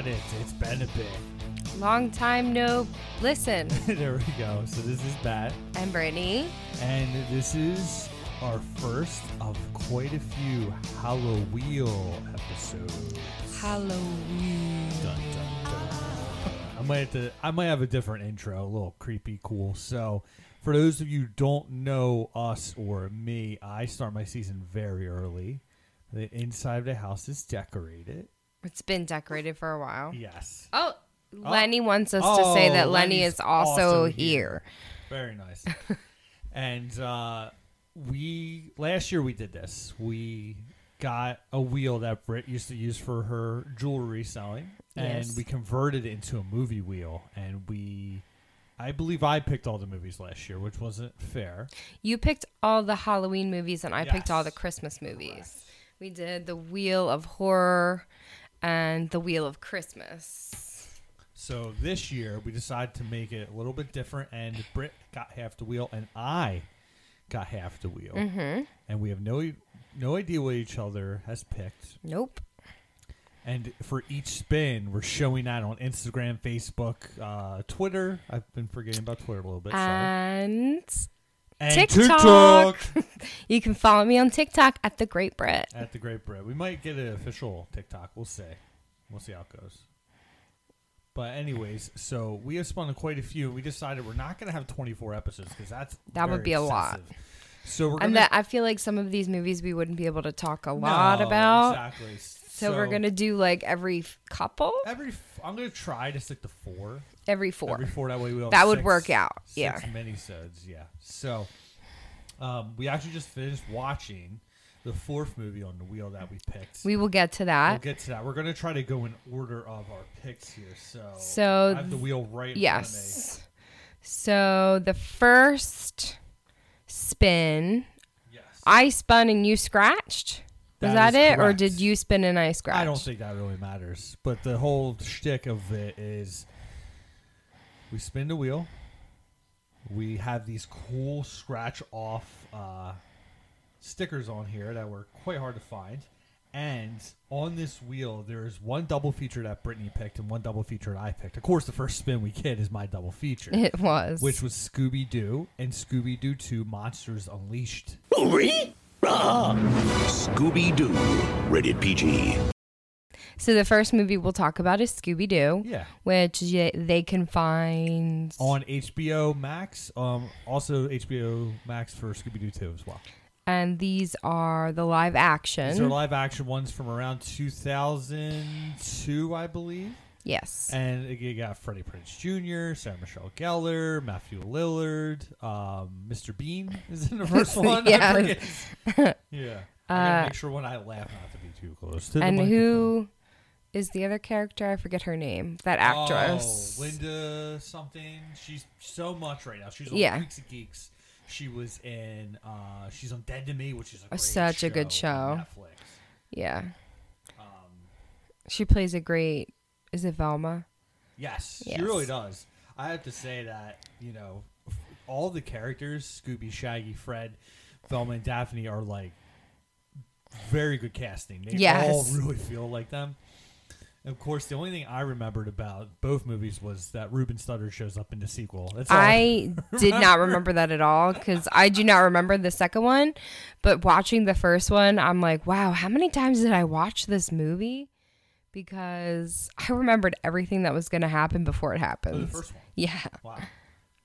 Saved by the credits. It's been a bit. Long time no listen. there we go. So this is Matt, I'm Brittany. and this is our first of quite a few Halloween episodes. Halloween. Dun, dun, dun. I might have to. I might have a different intro, a little creepy, cool. So, for those of you who don't know us or me, I start my season very early. The inside of the house is decorated. It's been decorated for a while. Yes, Oh, Lenny wants us to say Oh, that Lenny Lenny's is also, also here. here. very nice. and uh, we last year we did this. We got a wheel that Britt used to use for her jewelry selling, and Yes. we converted it into a movie wheel. And we, I believe, I picked all the movies last year, which wasn't fair. You picked all the Halloween movies, and I picked all the Christmas movies. We did the Wheel of Horror and the Wheel of Christmas. So this year we decided to make it a little bit different, and Britt got half the wheel, and I got half the wheel, Mm-hmm. and we have no no idea what each other has picked. Nope. And for each spin, we're showing that on Instagram, Facebook, uh, Twitter. I've been forgetting about Twitter a little bit. Sorry. And And TikTok. you can follow me on TikTok at the Great Brit. at the Great Brit, We might get an official TikTok. We'll see. We'll see how it goes. But anyways, so we have spun quite a few. We decided we're not going to have 24 episodes because that's That would be a lot. So we're And gonna, that I feel like some of these movies we wouldn't be able to talk a lot No, about. exactly. So, we're gonna do like every couple, every. I'm gonna try to stick to four. Every four. Every four. That way we all. That would work out, yeah. Six minisodes. Yeah. So, um, we actually just finished watching the fourth movie on the wheel that we picked. we will get to that. We'll get to that. We're gonna try to go in order of our picks here. So, So I have the wheel right. yes. So the first spin, front of me. Yes. I spun and you scratched. Was That that, it, or did you spin and I scratch? I don't think that really matters. But the whole shtick of it is we spin the wheel. We have these cool scratch off uh, stickers on here that were quite hard to find. And on this wheel, there's one double feature that Brittany picked and one double feature that I picked. Of course, the first spin we get is my double feature, It was. which was Scooby Doo and Scooby Doo 2 Monsters Unleashed. Scooby Doo. Rated PG. So the first movie we'll talk about is Scooby Doo, Yeah. which y- they can find on HBO Max. Um, also HBO Max for Scooby Doo 2 as well. and these are the live action. These are live action ones from around 2002, I believe. yes. And you got Freddie Prinze Jr., Sarah Michelle Gellar, Matthew Lillard, um, Mr. Bean is in the first one. I Yes. forget. yeah. I gotta Uh, make sure when I laugh not to be too close to the and who is the other character? I forget her name. That actress. Oh, Linda something. She's so much right now. She's on Yeah. Freaks and Geeks. She was in. Uh, she's on Dead to Me, which is a great such a good show. Netflix. Yeah. Um, She plays a great. Is it Velma? yes, Yes. she really does. I have to say that you know, all the characters Scooby, Shaggy, Fred, Velma, and Daphne are like very good casting. They all really feel like them. And of course, the only thing I remembered about both movies was that Ruben Studdard shows up in the sequel. That's all I did not remember that at all because I do not remember the second one. But watching the first one, I'm like, wow, how many times did I watch this movie? Because I remembered everything that was going to happen before it Oh, happened. the first one. Yeah. Wow.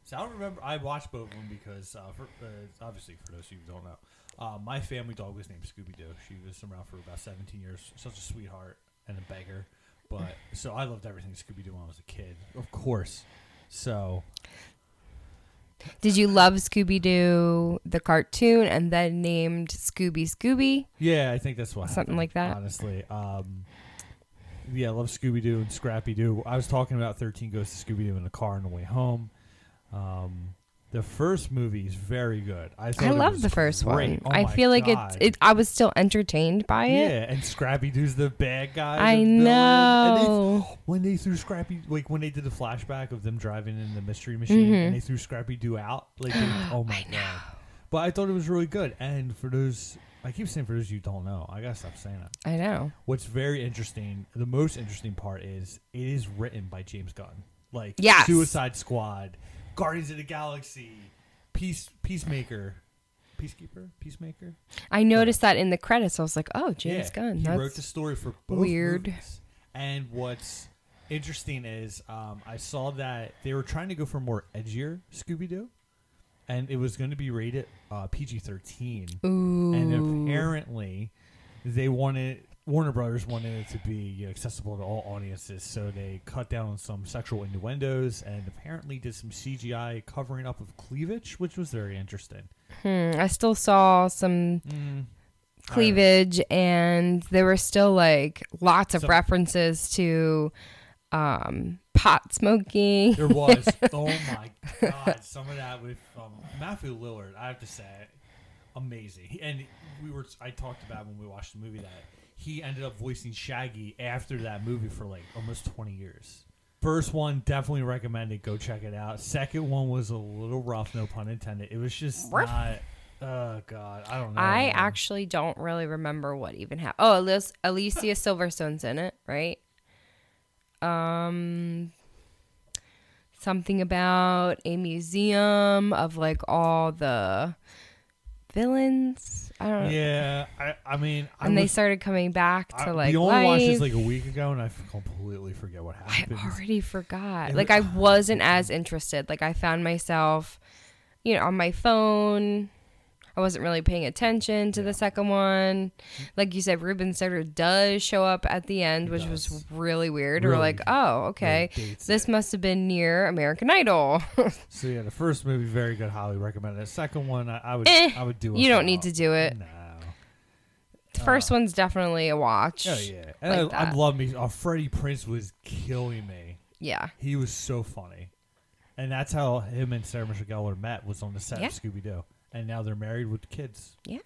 So I don't remember. I watched both of them because, uh, for, uh, obviously, for those of you who don't know, uh, my family dog was named Scooby Doo. She was around for about 17 years. Such a sweetheart and a beggar. But so I loved everything Scooby Doo when I was a kid, of course. So Did you love Scooby Doo, the cartoon, and then named Scooby Scooby? yeah, I think that's what Something happened, like that. Honestly, um, yeah, I love Scooby Doo and Scrappy Doo. I was talking about 13 Ghosts of Scooby Doo in the car on the way home. Um, the first movie is very good. I, I love the first great. one. Oh I feel like God. it, it. I was still entertained by it. Yeah, and Scrappy Doo's the bad guy. I. And they- know. when they threw Scrappy, like when they did the flashback of them driving in the mystery machine, and mm-hmm. they threw Scrappy Doo out, like, they, oh my god! But I thought it was really good. And for those I keep saying for those you don't know, I gotta stop saying that. I know. What's very interesting, the most interesting part is it is written by James Gunn. Like Yes. Suicide Squad, Guardians of the Galaxy, Peace Peacemaker, Peacekeeper, Peacemaker. I noticed that in the credits. I was like, oh, James yeah, Gunn. He That's wrote the story for both weird. movies. And what's interesting is um, I saw that they were trying to go for more edgier Scooby Doo, and it was going to be rated uh, PG thirteen. Ooh. And apparently, they wanted Warner Brothers wanted it to be accessible to all audiences, so they cut down on some sexual innuendos and apparently did some CGI covering up of cleavage, which was very interesting. Hmm, I still saw some Mm, cleavage, and there were still like lots of Some- references to um, pot smoking. There was. oh my god, some of that with um, Matthew Lillard. I have to say, amazing. And we were. I talked about when we watched the movie that he ended up voicing Shaggy after that movie for like almost twenty years. First one definitely recommended. Go check it out. Second one was a little rough, no pun intended. It was just Rough. not. Oh god, I don't know. I actually don't really remember what even happened. Oh, Alicia, Alicia Silverstone's in it, right? Um, something about a museum of like all the villains. I don't know. Yeah, I. I mean, I and they was- started coming back I- to like we only watched this life. like a week ago, and I f- completely forget what happened. I happened. already forgot. It Like I wasn't as interested. Like I found myself, you know, on my phone. I wasn't really paying attention to the second one. Like you said, Ruben Studdard does show up at the end, which was really weird. We're like, oh, okay, really this it. must have been near American Idol. So yeah, the first movie very good, highly recommended. The second one, I, I would, Eh, I would do. you don't need to do it. No. the first one's definitely a watch. Oh yeah, and Like I, I love me. Uh, Freddie Prinze was killing me. Yeah. He was so funny, and that's how him and Sarah Michelle Gellar met. Was on the set Yeah. of Scooby Doo, and now they're married with kids. Yeah.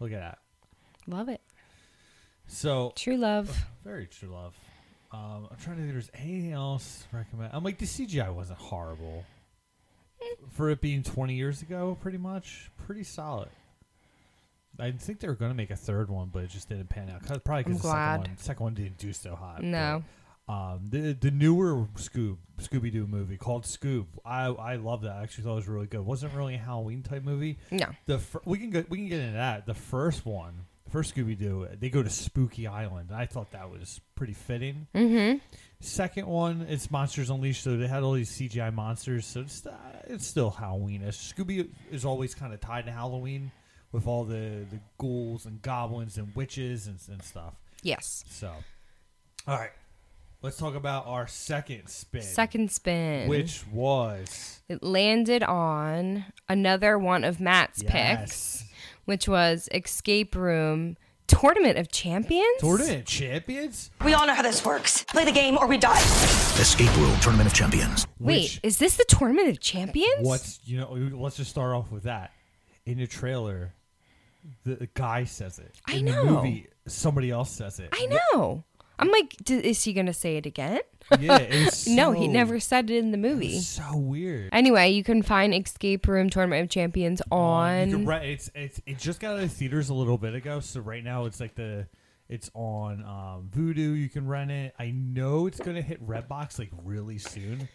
Look at that. Love it. So True love. very true love. Um, I'm trying to think. If there's anything else to recommend? I'm like the CGI wasn't horrible for it being 20 years ago. Pretty much, pretty solid. I think they were going to make a third one, but it just didn't pan out. 'Cause- Probably because the second one, second one didn't do so hot. No. Um, the the newer Scoob Scooby Doo movie called Scoob, I I love that. I actually thought it was really good. wasn't really a Halloween type movie. No. The fir- we can get we can get into that. The first one, the first Scooby Doo, they go to Spooky Island. I thought that was pretty fitting. Mm-hmm. Second one, it's Monsters Unleashed, so they had all these CGI monsters, so it's uh, it's still Halloweenish. Scooby is always kind of tied to Halloween with all the the ghouls and goblins and witches and, and stuff. Yes. So, all right, let's talk about our second spin, Second spin. which was It landed on another one of Matt's picks, which was Escape Room Tournament of Champions. Tournament of Champions. We all know how this works. Play the game or we die. Escape Room Tournament of Champions. Wait, which- is this the Tournament of Champions? What's you know? Let's just start off with that. In the trailer, the, the guy says it. I In know. the movie, somebody else says it. I know. I'm like, d- is he gonna say it again? Yeah, was no, he never said it in the movie. so weird. Anyway, you can find Escape Room Tournament of Champions Um, on. rent, it's it's it just got out of theaters a little bit ago. So right now it's like the it's on um, Vudu. You can rent it. I know it's gonna hit Redbox like really soon.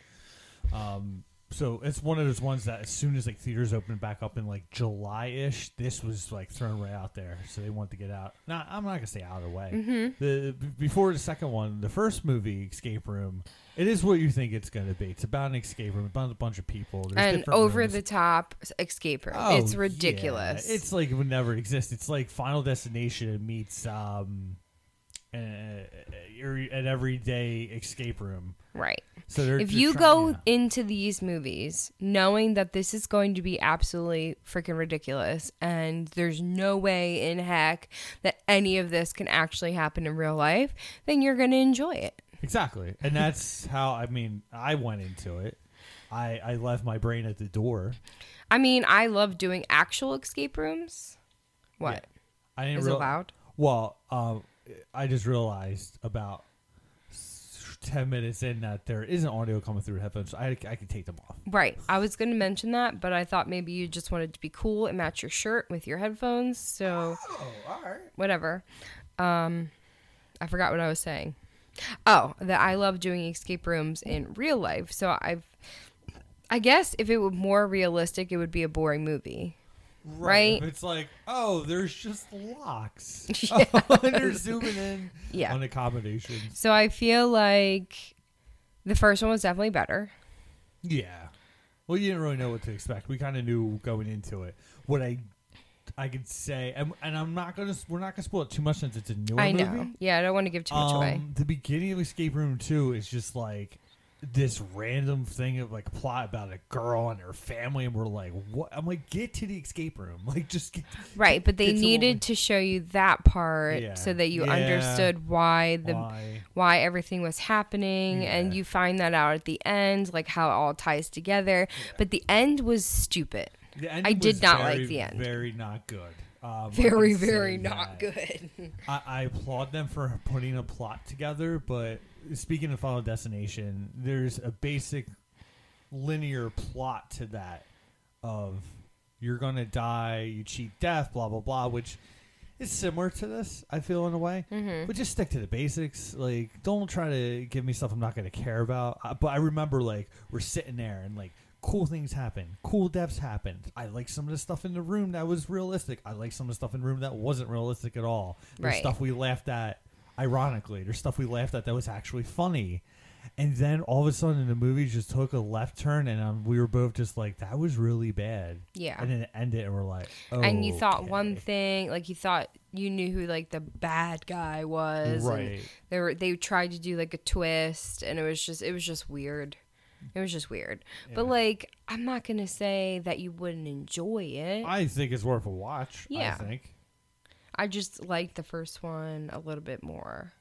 Um, so it's one of those ones that as soon as like theaters open back up in like July ish, this was like thrown right out there. So they want to get out. Now I'm not gonna say out of the way. Mm-hmm. The b- before the second one, the first movie, Escape Room. It is what you think it's going to be. It's about an escape room, about a bunch of people. There's and over rooms. the top escape room. Oh, it's yeah. ridiculous. It's like it would never exist. It's like Final Destination meets um, uh, an everyday escape room. right. So If you trying- go yeah. into these movies knowing that this is going to be absolutely freaking ridiculous and there's no way in heck that any of this can actually happen in real life, then you're going to enjoy it. exactly, and that's how I mean I went into it. I I left my brain at the door. I mean, I love doing actual escape rooms. What? I didn't Is it real- loud? Well, um, I just realized about ten minutes in that there is an audio coming through headphones. I I could take them off. Right. I was going to mention that, but I thought maybe you just wanted to be cool and match your shirt with your headphones. So, Oh, all right. whatever. Um, I forgot what I was saying. Oh, that I love doing escape rooms in real life. So I've, I guess if it were more realistic, it would be a boring movie. Right. If It's like, oh, there's just locks. Yeah. and they're zooming in Yeah. on accommodations. So I feel like the first one was definitely better. Yeah. Well, you didn't really know what to expect. We kind of knew going into it. What I I could say, and, and I'm not gonna, we're not gonna spoil it too much since it's a newer I know. movie. Yeah, I don't want to give too much away. Um, the beginning of Escape Room Two is just like this random thing of like plot about a girl and her family, and we're like, what? I'm like, get to the escape room, like just get, Right, but they get to what needed to show you that part Yeah. so that you Yeah. understood why the Why? why everything was happening and you find that out at the end like how it all ties together. But the end was stupid. The I ending did not very, like the end. Very not good. Um, Very very not good. I, I applaud them for putting a plot together, but speaking of Final Destination, there's a basic linear plot to that of you're gonna die, you cheat death, blah blah blah, which is similar to this. I feel in a way, Mm-hmm. but just stick to the basics. Like, don't try to give me stuff I'm not gonna care about. Uh, but I remember like we're sitting there and like cool things happen, cool deaths happened. I like some of the stuff in the room that was realistic. I like some of the stuff in the room that wasn't realistic at all. There's Right. stuff we laughed at ironically. There's stuff we laughed at that was actually funny. And then all of a sudden the movie just took a left turn and um, we were both just like, that was really bad. Yeah. And then it ended and we're like, oh. And you thought one thing, like you thought you knew who like the bad guy was. and Right. They were they tried to do like a twist and it was just it was just weird. It was just weird. But like I'm not going to say that you wouldn't enjoy it. I think it's worth a watch. Yeah. I think. I just liked the first one a little bit more.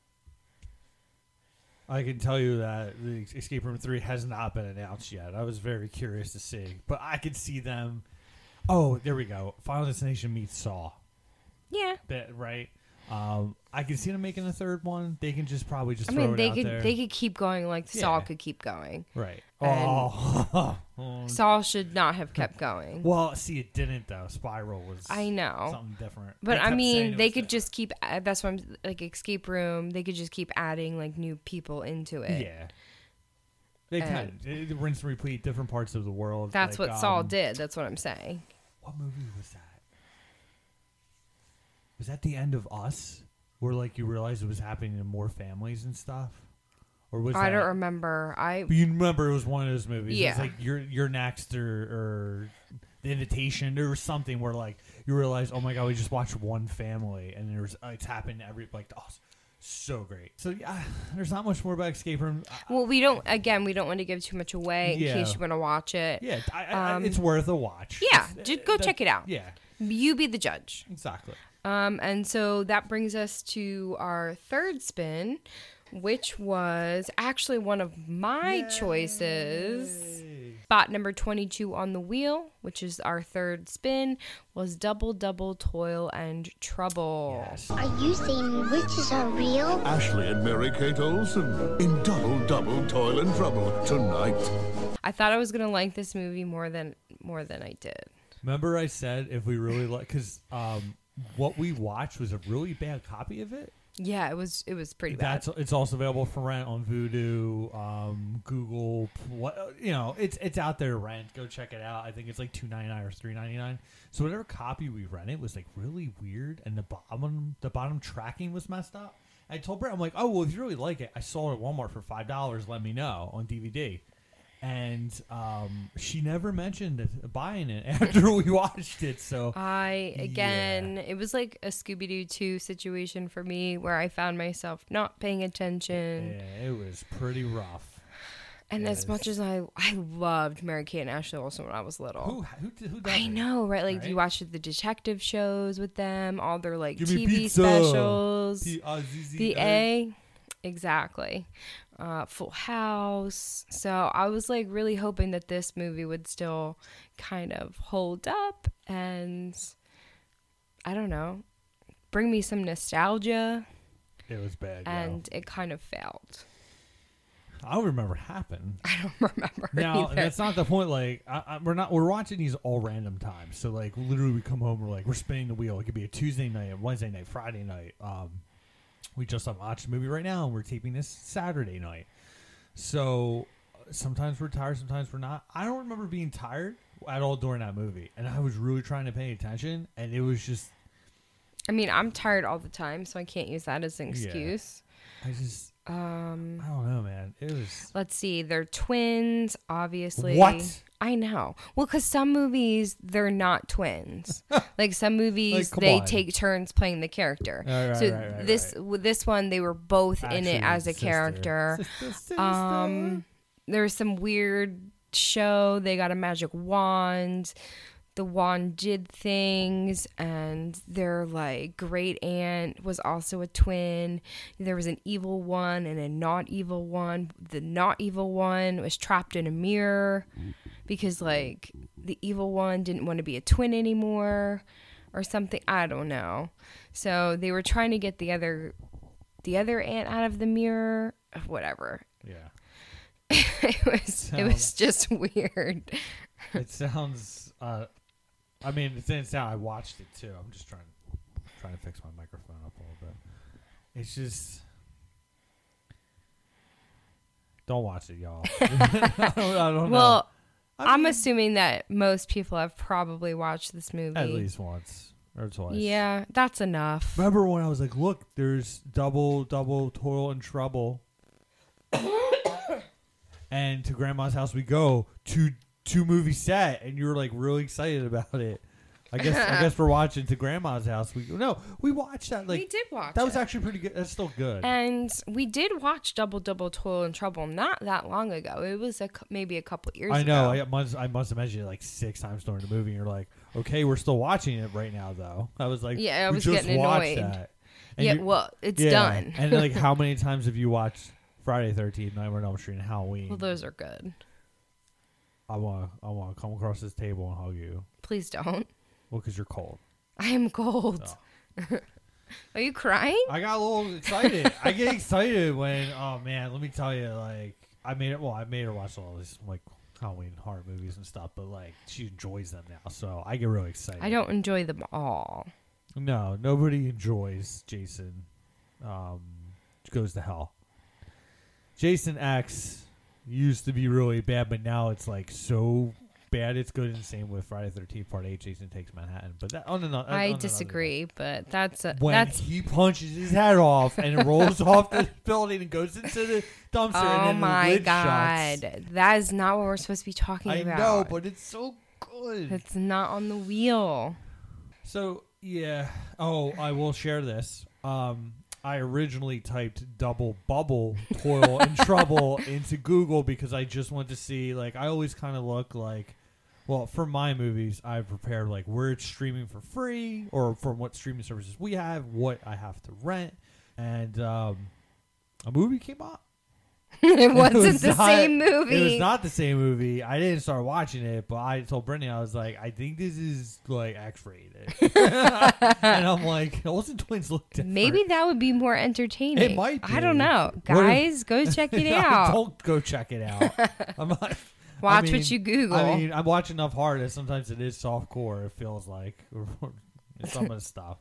I can tell you that the Escape Room 3 has not been announced yet. I was very curious to see. But I could see them. Oh, there we go. Final Destination meets Saw. Yeah. That, right? Um, I can see them making a third one. They can just probably just I throw mean, it they could there. they could keep going like Yeah. could keep going. Right. And- Oh. Saw should not have kept going. well, see, it didn't though. Spiral was. I know. something different. But I mean, they could different. just keep. uh, That's why I'm like escape room. They could just keep adding like new people into it. Yeah. They And- can It- rinse and repeat different parts of the world. That's like, what um, did. That's what I'm saying. What movie was that? Was that the end of Us, where like you realize it was happening to more families and stuff, or was I that? don't remember. I But you remember it was one of those movies. Yeah. was like you're you're next or, or the invitation. or something where like you realize, oh my god, we just watched one family, and there's uh, it's happened every like oh, so great. So yeah, there's not much more about Escape Room. Well, we don't. Again, we don't want to give too much away in Yeah. case you want to watch it. yeah, I, I, Um, it's worth a watch. yeah, It's- just go that- check it out. Yeah, You be the judge. exactly. Um, and so that brings us to our third spin, which was actually one of my choices. Spot number 22 on the wheel, which is our third spin, was Double Double Toil and Trouble. Yes. Are you saying witches are real? Ashley and Mary Kate Olsen in Double Double Toil and Trouble tonight. I thought I was going to like this movie more than more than I did. Remember, I said if we really like because um, what we watched was a really bad copy of it. Yeah, it was it was pretty bad. That's it's also available for rent on Vudu, um, Google. What you know, it's it's out there to rent. Go check it out. I think it's like two ninety nine or three ninety nine. So whatever copy we rented was like really weird, and the bottom the bottom tracking was messed up. I told Brett, I'm like, oh well, if you really like it, I saw it at Walmart for five dollars. Let me know on DVD. And um, she never mentioned buying it after we watched it. So I again, it was like a Scooby Doo 2 situation for me where I found myself not paying attention. yeah, it was pretty rough. And as much as I I loved Mary Kate and Ashley Olsen when I was little. Who who who? I know, right? Like Right? you watched the detective shows with them, all their like Give TV specials. Uh, the A, exactly. Uh, Full House. So I was like really hoping that this movie would still kind of hold up and I don't know, bring me some nostalgia, It was bad. yo. and it kind of failed. I don't remember what happened. I don't remember. Now either. that's not the point. Like I, I, we're not we're watching these all random times. So like literally we come home we're like we're spinning the wheel. It could be a Tuesday night, a Wednesday night, Friday night. Um, we just have watched a movie right now and we're taping this Saturday night. So uh, sometimes we're tired, sometimes we're not. I don't remember being tired at all during that movie, and I was really trying to pay attention, and it was just I mean, I'm tired all the time, so I can't use that as an Yeah. excuse. I just Um, I don't know, man. It was let's see. They're twins, obviously. What? I know. Well, because some movies they're not twins. like some movies, come they on. take turns playing the character. Right, right, so right, right, this this one, they were both in it as a sister. character. Sister, sister. Um, there's some weird show. They got a magic wand. The wand did things, and their like great aunt was also a twin. There was an evil one and a not evil one. The not evil one was trapped in a mirror because like the evil one didn't want to be a twin anymore or something. I don't know. So they were trying to get the other the other aunt out of the mirror. Whatever yeah. it was it was just weird. it sounds. Uh, I mean, it didn't sound. I watched it too. I'm just trying, trying to fix my microphone up a little bit. It's just. Don't watch it, y'all. I don't, I don't Well, know. I I'm mean, assuming that most people have probably watched this movie. at least once or twice. Yeah, that's enough. Remember when I was like, "Look, there's double, double toil and trouble," and to Grandma's house we go. to two movie set, and you were like really excited about it. I guess I guess we're watching to Grandma's house. We no, we watched that. Like we did watch that was it. actually pretty good. That's still good. and we did watch Double Double Toil and Trouble not that long ago. It was a, maybe a couple years I know. ago. I must. I must have mentioned it like six times during the movie. And you're like, okay, we're still watching it right now, though. I was like, Yeah, I was just getting annoyed. That. And yeah, you- well, it's yeah. done. and like, how many times have you watched Friday Thirteenth, Nightmare on Elm Street, and Halloween? well, those are good. I want. I want to come across this table and hug you. Please don't. Well, because you're cold. I am cold. Oh. are you crying? I got a little excited. I get excited when, oh man, let me tell you, like, I made it. Well, I made her watch all these like Halloween horror movies and stuff, but like, she enjoys them now, so I get really excited. I don't enjoy them all. No, nobody enjoys Jason. Um, goes to hell. Jason X used to be really bad, but now it's like so bad it's good. And same with Friday Thirteenth Part Eight. Jason takes Manhattan, but that on another. I disagree, but that's a, When that's he punches his head off and rolls off the building and goes into the dumpster, Oh and then my god, shuts. that is not what we're supposed to be talking I about. know, but it's so good. it's not on the wheel. So yeah. Oh, I will share this. Um, I originally typed double bubble toil and trouble into Google because I just wanted to see like I always kind of look like well for my movies I've prepared like where it's streaming for free or from what streaming services we have what I have to rent. And um, a movie came up it wasn't was the not- same movie. It was not the same movie. I didn't start watching it, but I told Brittany I was like, I think this is like X-rated, and I'm like, Olsen Twins look different. Maybe that would be more entertaining. It might I don't know, What if- guys. go check it out. Don't go check it out. I'm not. I Watch mean- what you Google. I mean, I'm watching enough hard that sometimes it is soft core. It feels like some of the stuff.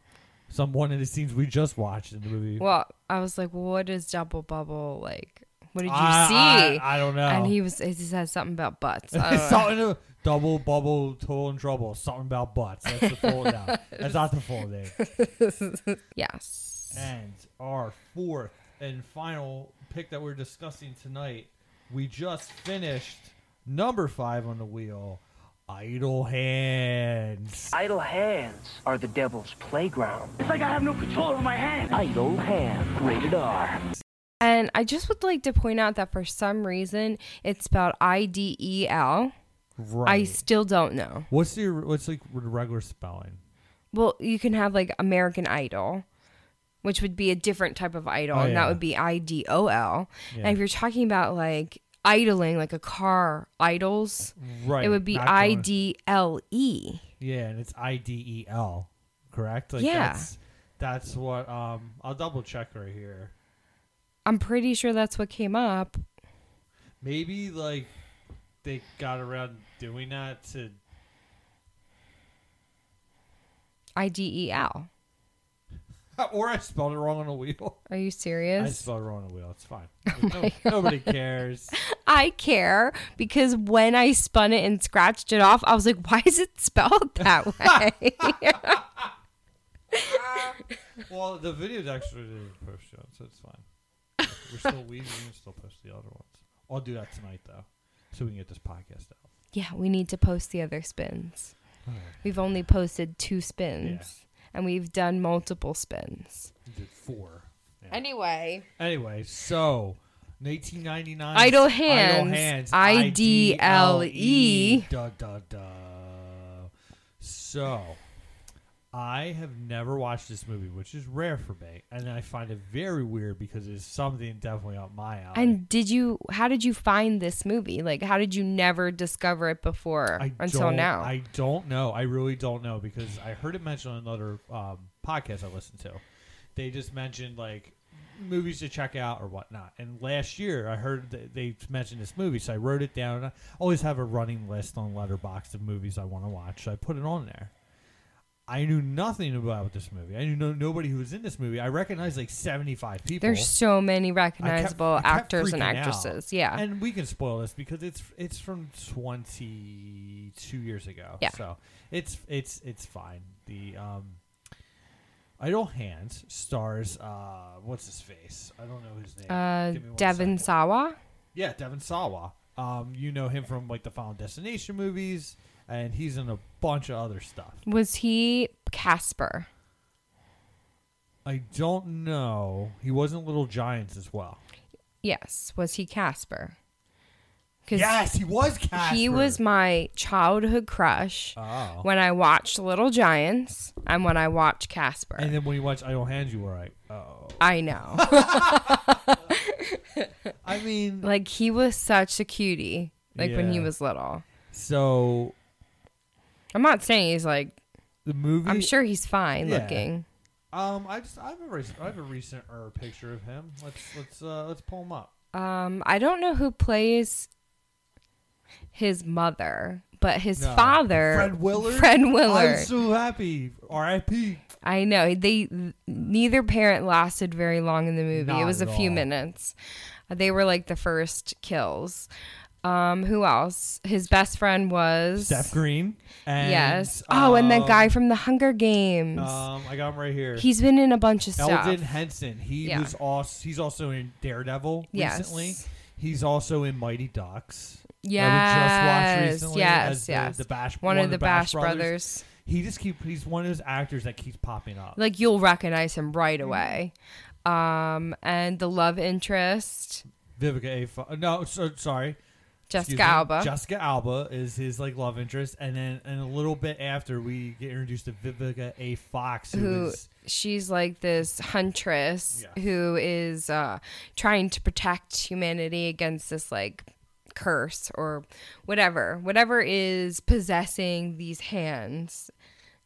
Some one of the scenes we just watched in the movie. well, I was like, well, what is double bubble like? What did you I- see? I, I don't know. and he was he said something about butts. I know. Oh. something to- double bubble toil and trouble. Something about butts. That's the full no, That's not the full name. yes. And our fourth and final pick that we're discussing tonight, we just finished number five on the wheel. Idle hands. Idle hands are the devil's playground. It's like I have no control over my hands. Idle hands, rated R. And I just would like to point out that for some reason it's spelled I D E L. Right. I still don't know. what's the what's like regular spelling? Well, you can have like American Idol, which would be a different type of idol, Oh, and that would be I D O L. Yeah. And if you're talking about like idling, like a car idles, Right. it would be I D L E. Yeah, and it's I D E L, correct? Like Yeah. That's, that's what. Um, I'll double check right here. I'm pretty sure that's what came up. Maybe like they got around doing that to I D E L. or I spelled it wrong on the wheel. Are you serious? I spelled it wrong on the wheel. It's fine. Oh No- nobody cares. I care because when I spun it and scratched it off, I was like, why is it spelled that way? Well, the video's actually didn't post yet, so it's fine. We're still we can still post the other ones. I'll do that tonight though, so we can get this podcast out. yeah, we need to post the other spins. We've only posted two spins and we've done multiple spins. We did four. Yeah. Anyway, Anyway, so 1999. Idle Idle Hands, Hands. I-D-L-E. Da da da. So, I have never watched this movie, which is rare for me, and I find it very weird because it's something definitely up my alley. and did you, how did you find this movie? Like, how did you never discover it before I until now? I don't know. I really don't know because I heard it mentioned on another um, podcast I listened to. They just mentioned like movies to check out or whatnot. And last year I heard they mentioned this movie, so I wrote it down. I always have a running list on Letterboxd of movies I want to watch, so I put it on there. I knew nothing about this movie. I knew no, nobody who was in this movie. I recognized like seventy five people. There's so many I kept- recognizable I kept actors and freaking out. actresses. Yeah. and we can spoil this because it's it's from 22 years ago. Yeah. so it's it's it's fine. The um, Idle Hands stars uh, what's his face? I don't know his name. uh, Give me one Devon second. Sawa. Yeah, Devon Sawa. Um, you know him from like the Final Destination movies, and he's in a bunch of other stuff. Was he Casper? I don't know. He wasn't Little Giants as well. Yes. Was he Casper? Yes, he was Casper. He was my childhood crush Oh. when I watched Little Giants and when I watched Casper. And then when you watch Idle Hands, you were like, oh. I know. I mean, like he was such a cutie. Like when he was little. so I'm not saying he's like the movie. I'm sure he's fine Yeah. looking. Um, I just I have a recent, I have a recent er, picture of him. Let's let's uh let's pull him up. Um I don't know who plays his mother, but his No. father Fred Willard. Fred Willard. I'm so happy. R.I.P. I know they neither parent lasted very long in the movie. Not it was a few all. minutes. They were like the first kills. Um, who else? His best friend was Seth Green. And, yes. Oh, and that um, guy from the Hunger Games. Um, I got him right here. He's been in a bunch of stuff. Elden Henson. He Yeah. was also he's also in Daredevil Yes. recently. He's also in Mighty Ducks. yes. That we just watched recently yes. as the- yes. the Bash- one, of the Bash, brothers. brothers. He just keep he's one of those actors that keeps popping up. Like you'll recognize him right Mm-hmm. away. Um, and the love interest, Vivica A. Fo- no, so, sorry. Jessica Excuse me. Alba. Jessica Alba is his like love interest, and then and a little bit after we get introduced to Vivica A. Fox, who who is she's like this huntress Yeah. who is uh, trying to protect humanity against this like curse or whatever whatever is possessing these hands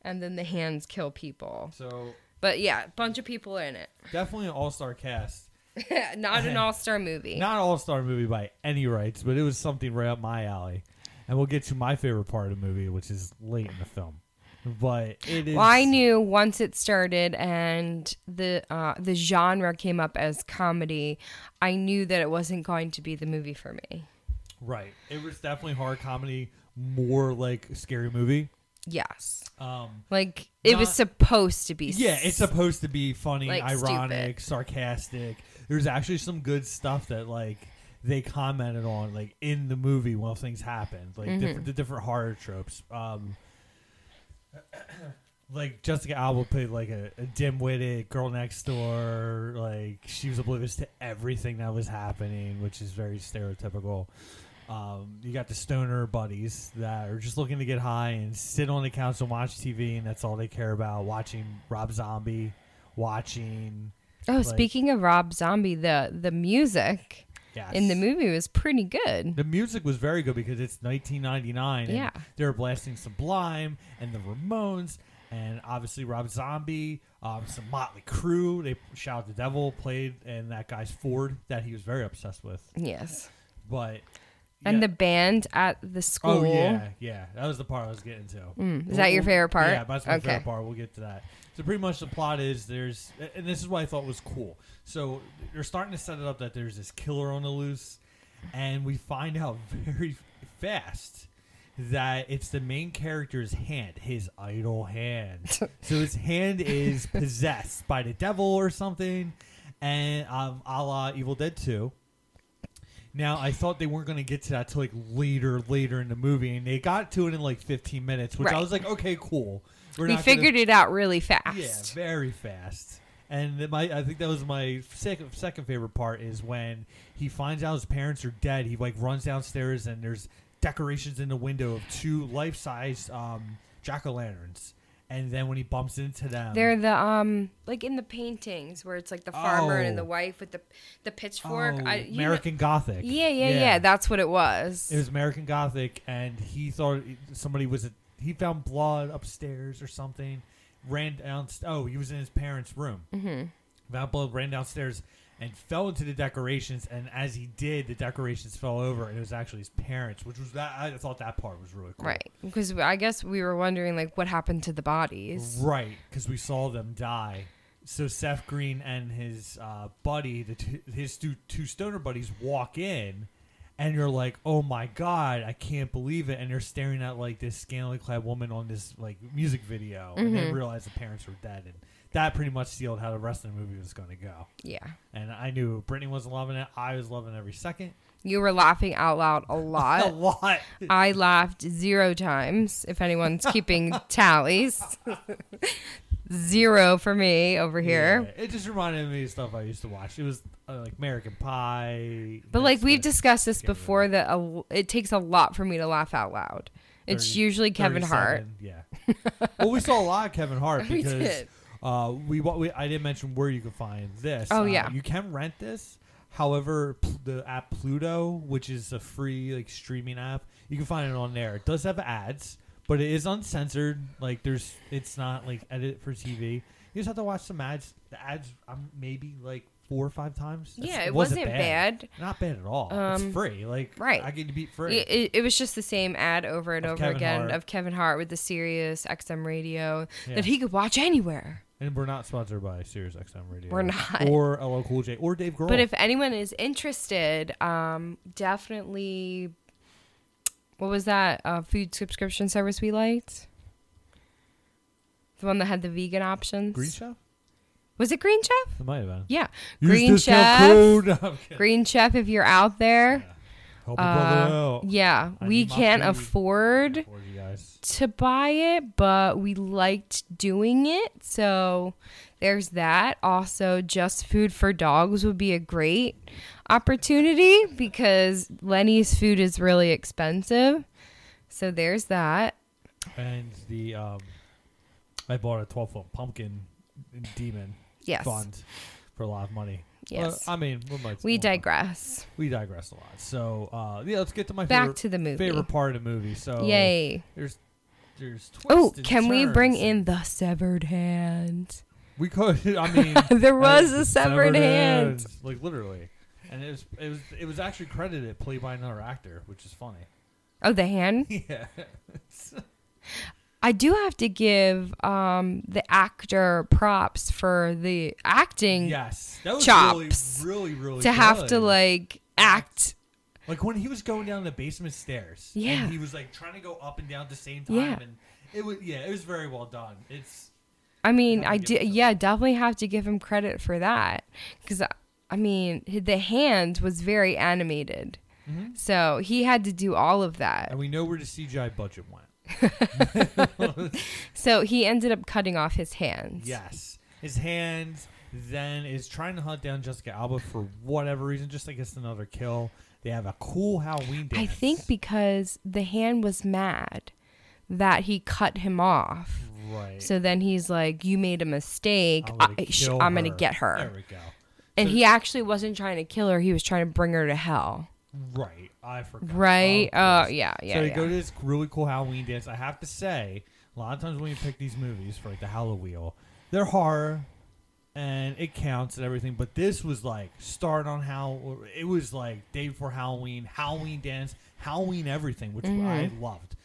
and then the hands kill people so but yeah a bunch of people in it definitely an all star cast. not an all-star movie Not an all star movie by any rights, but it was something right up my alley. And we'll get to my favorite part of the movie, which is late in the film. But it is. well, I knew once it started and the uh, the genre came up as comedy, I knew that it wasn't going to be the movie for me. Right. It was definitely horror comedy, more like a scary movie. Yes. Um, Like it was supposed to be. Yeah, it's supposed to be funny, Like, ironic, sarcastic. There's actually some good stuff that like they commented on like in the movie while things happened, like Mm-hmm. different the different horror tropes. Um, like Jessica Alba played like a, a dim-witted girl next door. Like she was oblivious to everything that was happening, which is very stereotypical. Um, you got the stoner buddies that are just looking to get high and sit on the couch and watch TV, and that's all they care about. Watching Rob Zombie, watching Oh, like- speaking of Rob Zombie, the the music yes. in the movie was pretty good. The music was very good because it's 1999. and Yeah. they were blasting Sublime and the Ramones, and obviously Rob Zombie, um, some Motley Crue. They shout the devil played, and that guy's Ford that he was very obsessed with. Yes. but And yeah. the band at the school. Oh yeah, yeah. That was the part I was getting to. Mm, is that your favorite part? Yeah, that's my Okay. favorite part. We'll get to that. So pretty much the plot is there's, and this is what I thought was cool. So they're starting to set it up that there's this killer on the loose, and we find out very fast that it's the main character's hand, his idol hand. so his hand is possessed by the devil or something, and um, a la Evil Dead Two. Now I thought they weren't going to get to that till like later, later in the movie, and they got to it in like 15 minutes, which I was like, okay, cool. We're We not gonna- figured it out really fast. yeah, very fast. And my, I think that was my second second favorite part is when he finds out his parents are dead. He like runs downstairs and there's decorations in the window of two life size um, jack o' lanterns. And then when he bumps into them, They're the um like in the paintings where it's like the farmer and the Oh. wife with the the pitchfork. oh, I, you know- American Gothic. yeah, yeah, yeah, That's what it was. It was American Gothic, and he thought somebody was. He found blood upstairs or something. Ran down. Oh, he was in his parents' room. Mm-hmm. Found blood, ran downstairs, and fell into the decorations. And as he did, the decorations fell over, and it was actually his parents, which was that. I thought that part was really cool. right. Because I guess we were wondering like what happened to the bodies. Right, because we saw them die. So Seth Green and his uh, buddy, the two, his two, two stoner buddies, walk in, and you're like, "Oh my god, I can't believe it!" And they're staring at like this scantily clad woman on this like music video, and they realize the parents were dead, and that pretty much sealed how the rest of the movie was going to go. Yeah. And I knew Brittany wasn't loving it. I was loving every second. You were laughing out loud a lot. A lot. I laughed zero times, if anyone's keeping tallies. zero for me over here. Yeah, it just reminded me of stuff I used to watch. It was uh, like American Pie. But like we've discussed this before, that a, it takes a lot for me to laugh out loud. It's 30 usually Kevin Hart. Yeah. well, we saw a lot of Kevin Hart because. Uh, we, we I didn't mention where you can find this. Oh, Uh, yeah. you can rent this. However, pl- the app Pluto, which is a free like streaming app, you can find it on there. It does have ads, but it is uncensored. Like there's, it's not like edit for TV. You just have to watch some ads. The ads, um, maybe like four or five times. It's- Yeah, it wasn't bad. Not bad at all. Um, it's free. Like right. I get to beat free. It, it, it was just the same ad over and Of over Kevin again Hart. of Kevin Hart with the Sirius XM radio Yeah. that he could watch anywhere. And we're not sponsored by Sirius XM Radio. We're not. Or LL Cool J or Dave Grohl. But if anyone is interested, um, definitely. What was that uh, food subscription service we liked? The one that had the vegan options. Green Chef? Was it Green Chef? It might have been. Yeah, Use Green Chef. No, Green Chef, if you're out there, brother uh, out. yeah, I we can't afford guys. To buy it, but we liked doing it. So there's that. Also, just food for dogs would be a great opportunity because Lenny's food is really expensive. So there's that. And the um, I bought a 12 foot pumpkin demon Yes. fund for a lot of money. Yes. Well, I mean, we, might, We digress. We digress a lot. So uh, yeah, let's get to my Back favorite, to the movie. favorite part of the movie. So Yay. There's twists Oh, can we bring in the severed hand? We could. I mean, There was a severed hand. hands, like literally, and it was it was it was actually credited played by another actor, which is funny. Oh, the hand? Yeah, I do have to give um, the actor props for the acting yes, that was Chops. really, really, really to have to like act. Like when he was going down the basement stairs. Yeah. and he was like trying to go up and down at the same time, Yeah. and it was yeah, it was very well done. It's I mean, I give do. it to him. Yeah, definitely have to give him credit for that because I mean, the hand was very animated, Mm-hmm. so he had to do all of that. and we know where the CGI budget went. So he ended up cutting off his hands. Yes. His hand then is trying to hunt down Jessica Alba for whatever reason, just I guess another kill. They have a cool Halloween dance. I think because the hand was mad that he cut him off. right. So then he's like, "You made a mistake. I'm gonna, I, sh- I'm gonna get her." There we go. And So- he actually wasn't trying to kill her. He was trying to bring her to hell. Right. I forgot. Right? Oh, course. Uh, yeah, yeah, So they yeah. go to this really cool Halloween dance. I have to say, a lot of times when you pick these movies for like the Halloween, they're horror, and it counts and everything. But this was like start on how it was like day before Halloween, Halloween dance, Halloween everything, which I loved.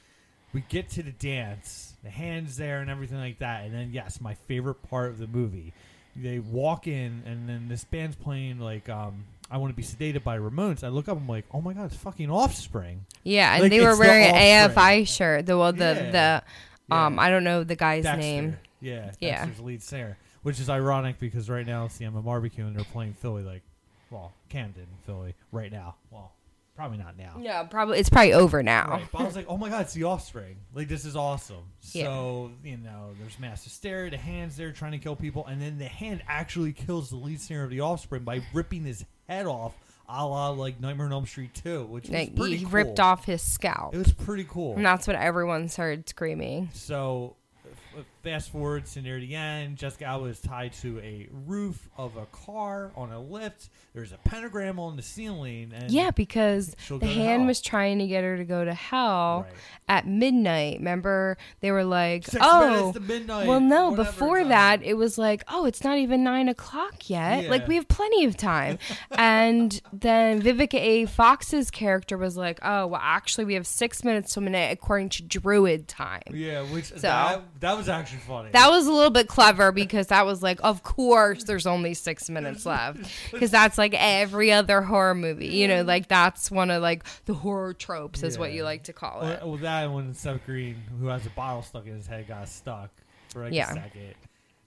We get to the dance, the hands there and everything like that, and then yes, my favorite part of the movie. They walk in, and then this band's playing like um, "I Want to Be Sedated" by Ramones. I look up, I'm like, oh my god, it's fucking Offspring. Yeah, and Like, they were it's the wearing an AFI shirt. The well, the Yeah. the um, Yeah. I don't know the guy's Dexter. name. Yeah, Yeah. Dexter's lead singer, which is ironic because right now it's the Emma barbecue and they're playing Philly, like, well, Camden, Philly, right now. Well, probably not now. No, probably it's probably over now. Right, but I was like, oh my god, it's the Offspring. Like this is awesome. Yeah. So you know, there's mass hysteria. The hands there trying to kill people, and then the hand actually kills the lead singer of the Offspring by ripping his head off, a la like Nightmare on Elm Street 2, which was pretty he cool. ripped off his scalp, It was pretty cool. and that's what everyone started screaming. So, fast forward to near the end, Jessica Alba is tied to a roof of a car on a lift. There's a pentagram on the ceiling, and Yeah, because the hand was trying to get her to go to hell Right. at midnight. Remember, they were like, Six "Oh, midnight, well, no." Before time. that, it was like, "Oh, it's not even nine o'clock yet. Like we have plenty of time." and then Vivica A. Fox's character was like, "Oh, well, actually, we have six minutes to minute according to Druid time." yeah, which that, that was actually funny. That was a little bit clever because that was like, of course, there's only six minutes left. Because that's like every other horror movie. You know, like that's one of like the horror tropes, is what you like to call it. well, that and when Seth Green, who has a bottle stuck in his head, got stuck for like Yeah. a second,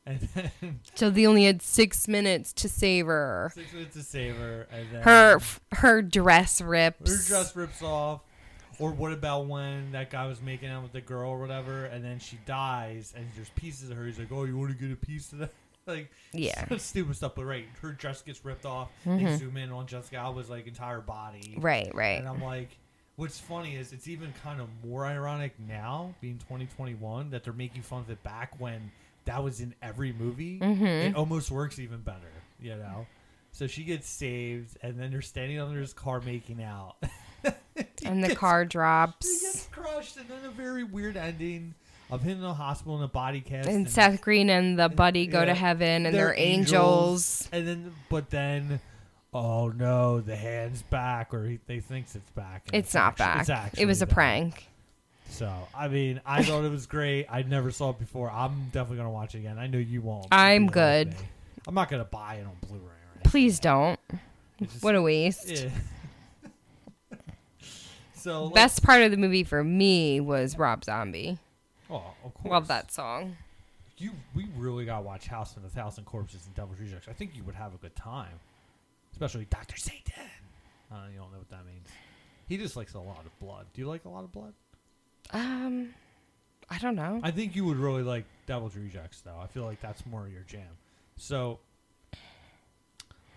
and then So they only had six minutes to save her. six minutes to save her, and then Her her dress rips. her dress rips off. Or what about when that guy was making out with the girl or whatever, and then she dies, and there's pieces of her. He's like, "Oh, you want to get a piece of that?" Like, Yeah. Mm-hmm. stupid stuff. But right, her dress gets ripped off. They zoom in on Jessica Alba's like entire body. Right, right. And I'm like, what's funny is it's even kind of more ironic now, being 2021, that they're making fun of it back when that was in every movie. Mm-hmm. It almost works even better, you know? So she gets saved, and then they're standing under his car making out. And the car drops. He gets crushed, and then a very weird ending of him in the hospital in a body cast. And Seth Green and the buddy go yeah, to heaven and they're they're angels. And then, but then, oh no, the hand's back, or he, they thinks it's back. and It's not actu- back. it's It actually was a back. prank. So I mean, I thought it was great. I never saw it before. I'm definitely gonna watch it again. I know you won't. I'm You'll be like good. I'm not gonna buy it on Blu-ray. Or anything. Please don't. Just- What a waste. yeah. so like- Best part of the movie for me was Rob Zombie. Oh, of course. Love that song. You, we really gotta watch House of a Thousand Corpses and Devil's Rejects. I think you would have a good time, especially Doctor Satan. Uh, you don't know what that means. He just likes a lot of blood. Do you like a lot of blood? Um, I don't know. I think you would really like Devil's Rejects, though. I feel like that's more your jam. So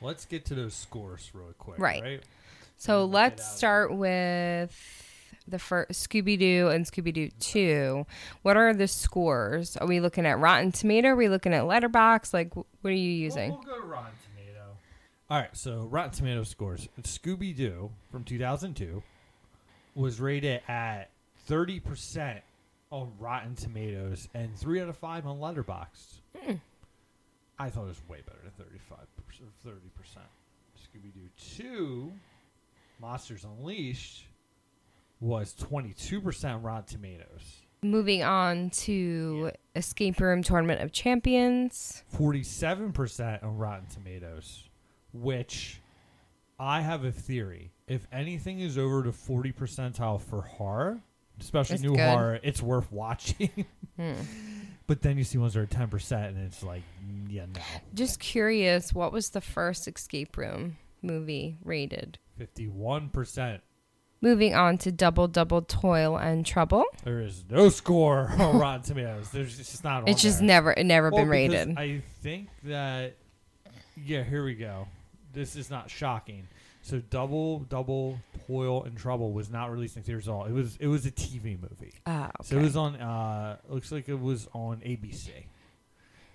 let's get to those scores really quick. Right. Right. So let's start with the first Scooby Doo and Scooby Doo Two. What are the scores? Are we looking at Rotten Tomato? Are we looking at Letterboxd? Like, what are you using? We'll, we'll go to Rotten Tomato. All right. So Rotten Tomato scores. Scooby Doo from 2002 was rated at 30 percent on Rotten Tomatoes and three out of five on Letterboxd. Hmm. I thought it was way better than 35 percent. 30 percent. Scooby Doo Two, Monsters Unleashed, was 22 percent Rotten Tomatoes. Moving on to Escape Room Tournament of Champions. 47% on Rotten Tomatoes, which I have a theory. If anything is over the 40 percentile for horror, especially It's new good. horror, it's worth watching. Hmm. But then you see ones that are 10% and it's like, yeah, no. Just curious, what was the first Escape Room movie rated? 51%. Moving on to Double Double Toil and Trouble. There is no score on Rotten Tomatoes. There's it's just not It's just there. never it never Well, been rated. I think that yeah, here we go. This is not shocking. So double double toil and trouble was not released in theaters at all. It was it was a TV movie. Ah, So it was on uh looks like it was on ABC.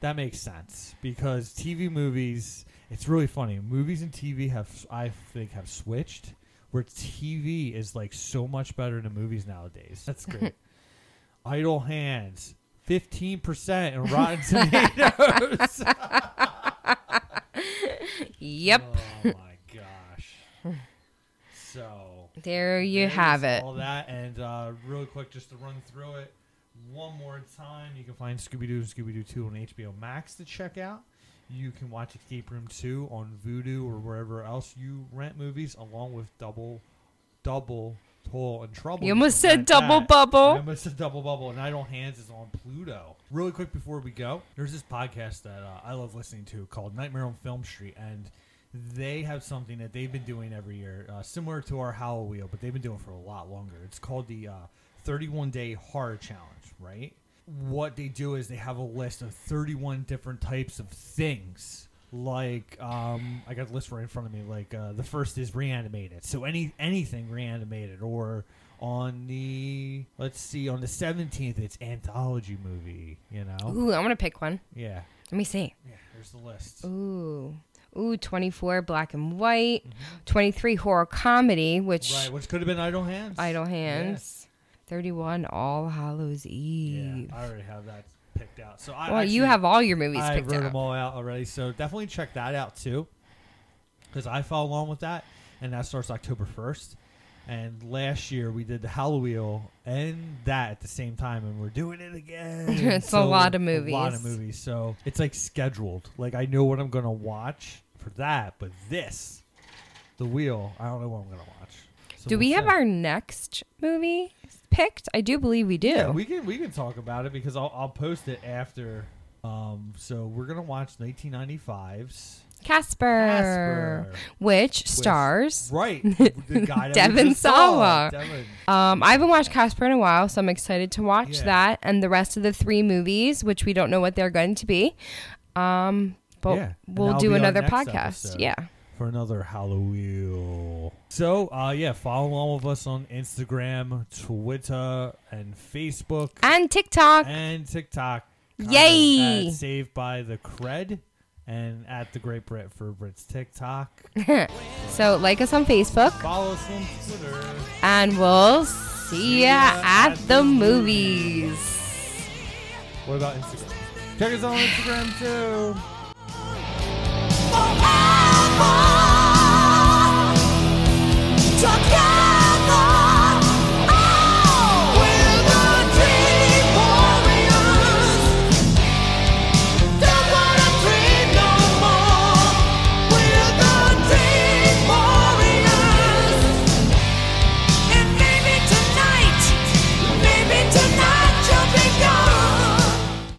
That makes sense because TV movies it's really funny. Movies and TV have I think have switched where TV is like so much better than movies nowadays. That's great. Idle Hands 15% in Rotten Tomatoes. Yep. Oh my gosh. So There you have it. All that and uh, really quick, just to run through it one more time. You can find Scooby Doo and Scooby Doo Two on HBO Max to check out. You can watch Escape Room Two on Vudu or wherever else you rent movies, along with Double, Double, Toil and Trouble. You almost said Double that. Bubble. I almost said Double Bubble. And Idle Hands is on Pluto. Really quick before we go, there's this podcast that uh, I love listening to called Nightmare on Film Street, and they have something that they've been doing every year, uh, similar to our Halloween Wheel, but they've been doing it for a lot longer. It's called the uh, 31 Day Horror Challenge, right? What they do is they have a list of 31 different types of things. Like um, I got the list right in front of me. Like uh, the first is reanimated, so any anything reanimated, or on the let's see, on the 17th it's anthology movie. You know, Ooh, I'm gonna pick one. yeah, Let me see. yeah. There's the list. Ooh. Ooh, 24 black and white, 23 horror comedy, which Mm-hmm. Right, which could have been Idle Hands. Idle Hands, 31 All Hallows Eve. Yeah. I already have that picked out. So I well, you have all your movies I picked wrote out. them all out already. So definitely check that out too, because I follow along with that, and that starts October first. And last year we did the Halloween and that at the same time, and we're doing it again. It's a lot of movies. A lot of movies. movies. So it's like scheduled. Like I know what I'm gonna watch for that, but this, the wheel, I don't know what I'm gonna watch. So do we'll we have see. our next movie picked? I do believe we do. Yeah, we can we can talk about it because I'll I'll post it after. Um, so we're gonna watch 1995's Casper, Casper. which stars. right the guy Devon Sawa. Devon. Um, I haven't watched Casper in a while, so I'm excited to watch Yeah. that and the rest of the three movies, which we don't know what they're going to be. Um, but Yeah, we'll do another podcast. episode. Yeah. For another Halloween. So, uh, yeah, follow along with us on Instagram, Twitter, and Facebook, And TikTok. and TikTok. kind Yay! at Saved by the Cred, and at the Great Brit for Brit's TikTok. So like us on Facebook, Follow us on Twitter. and we'll see ya at the movies. What about Instagram? Check us out on Instagram too.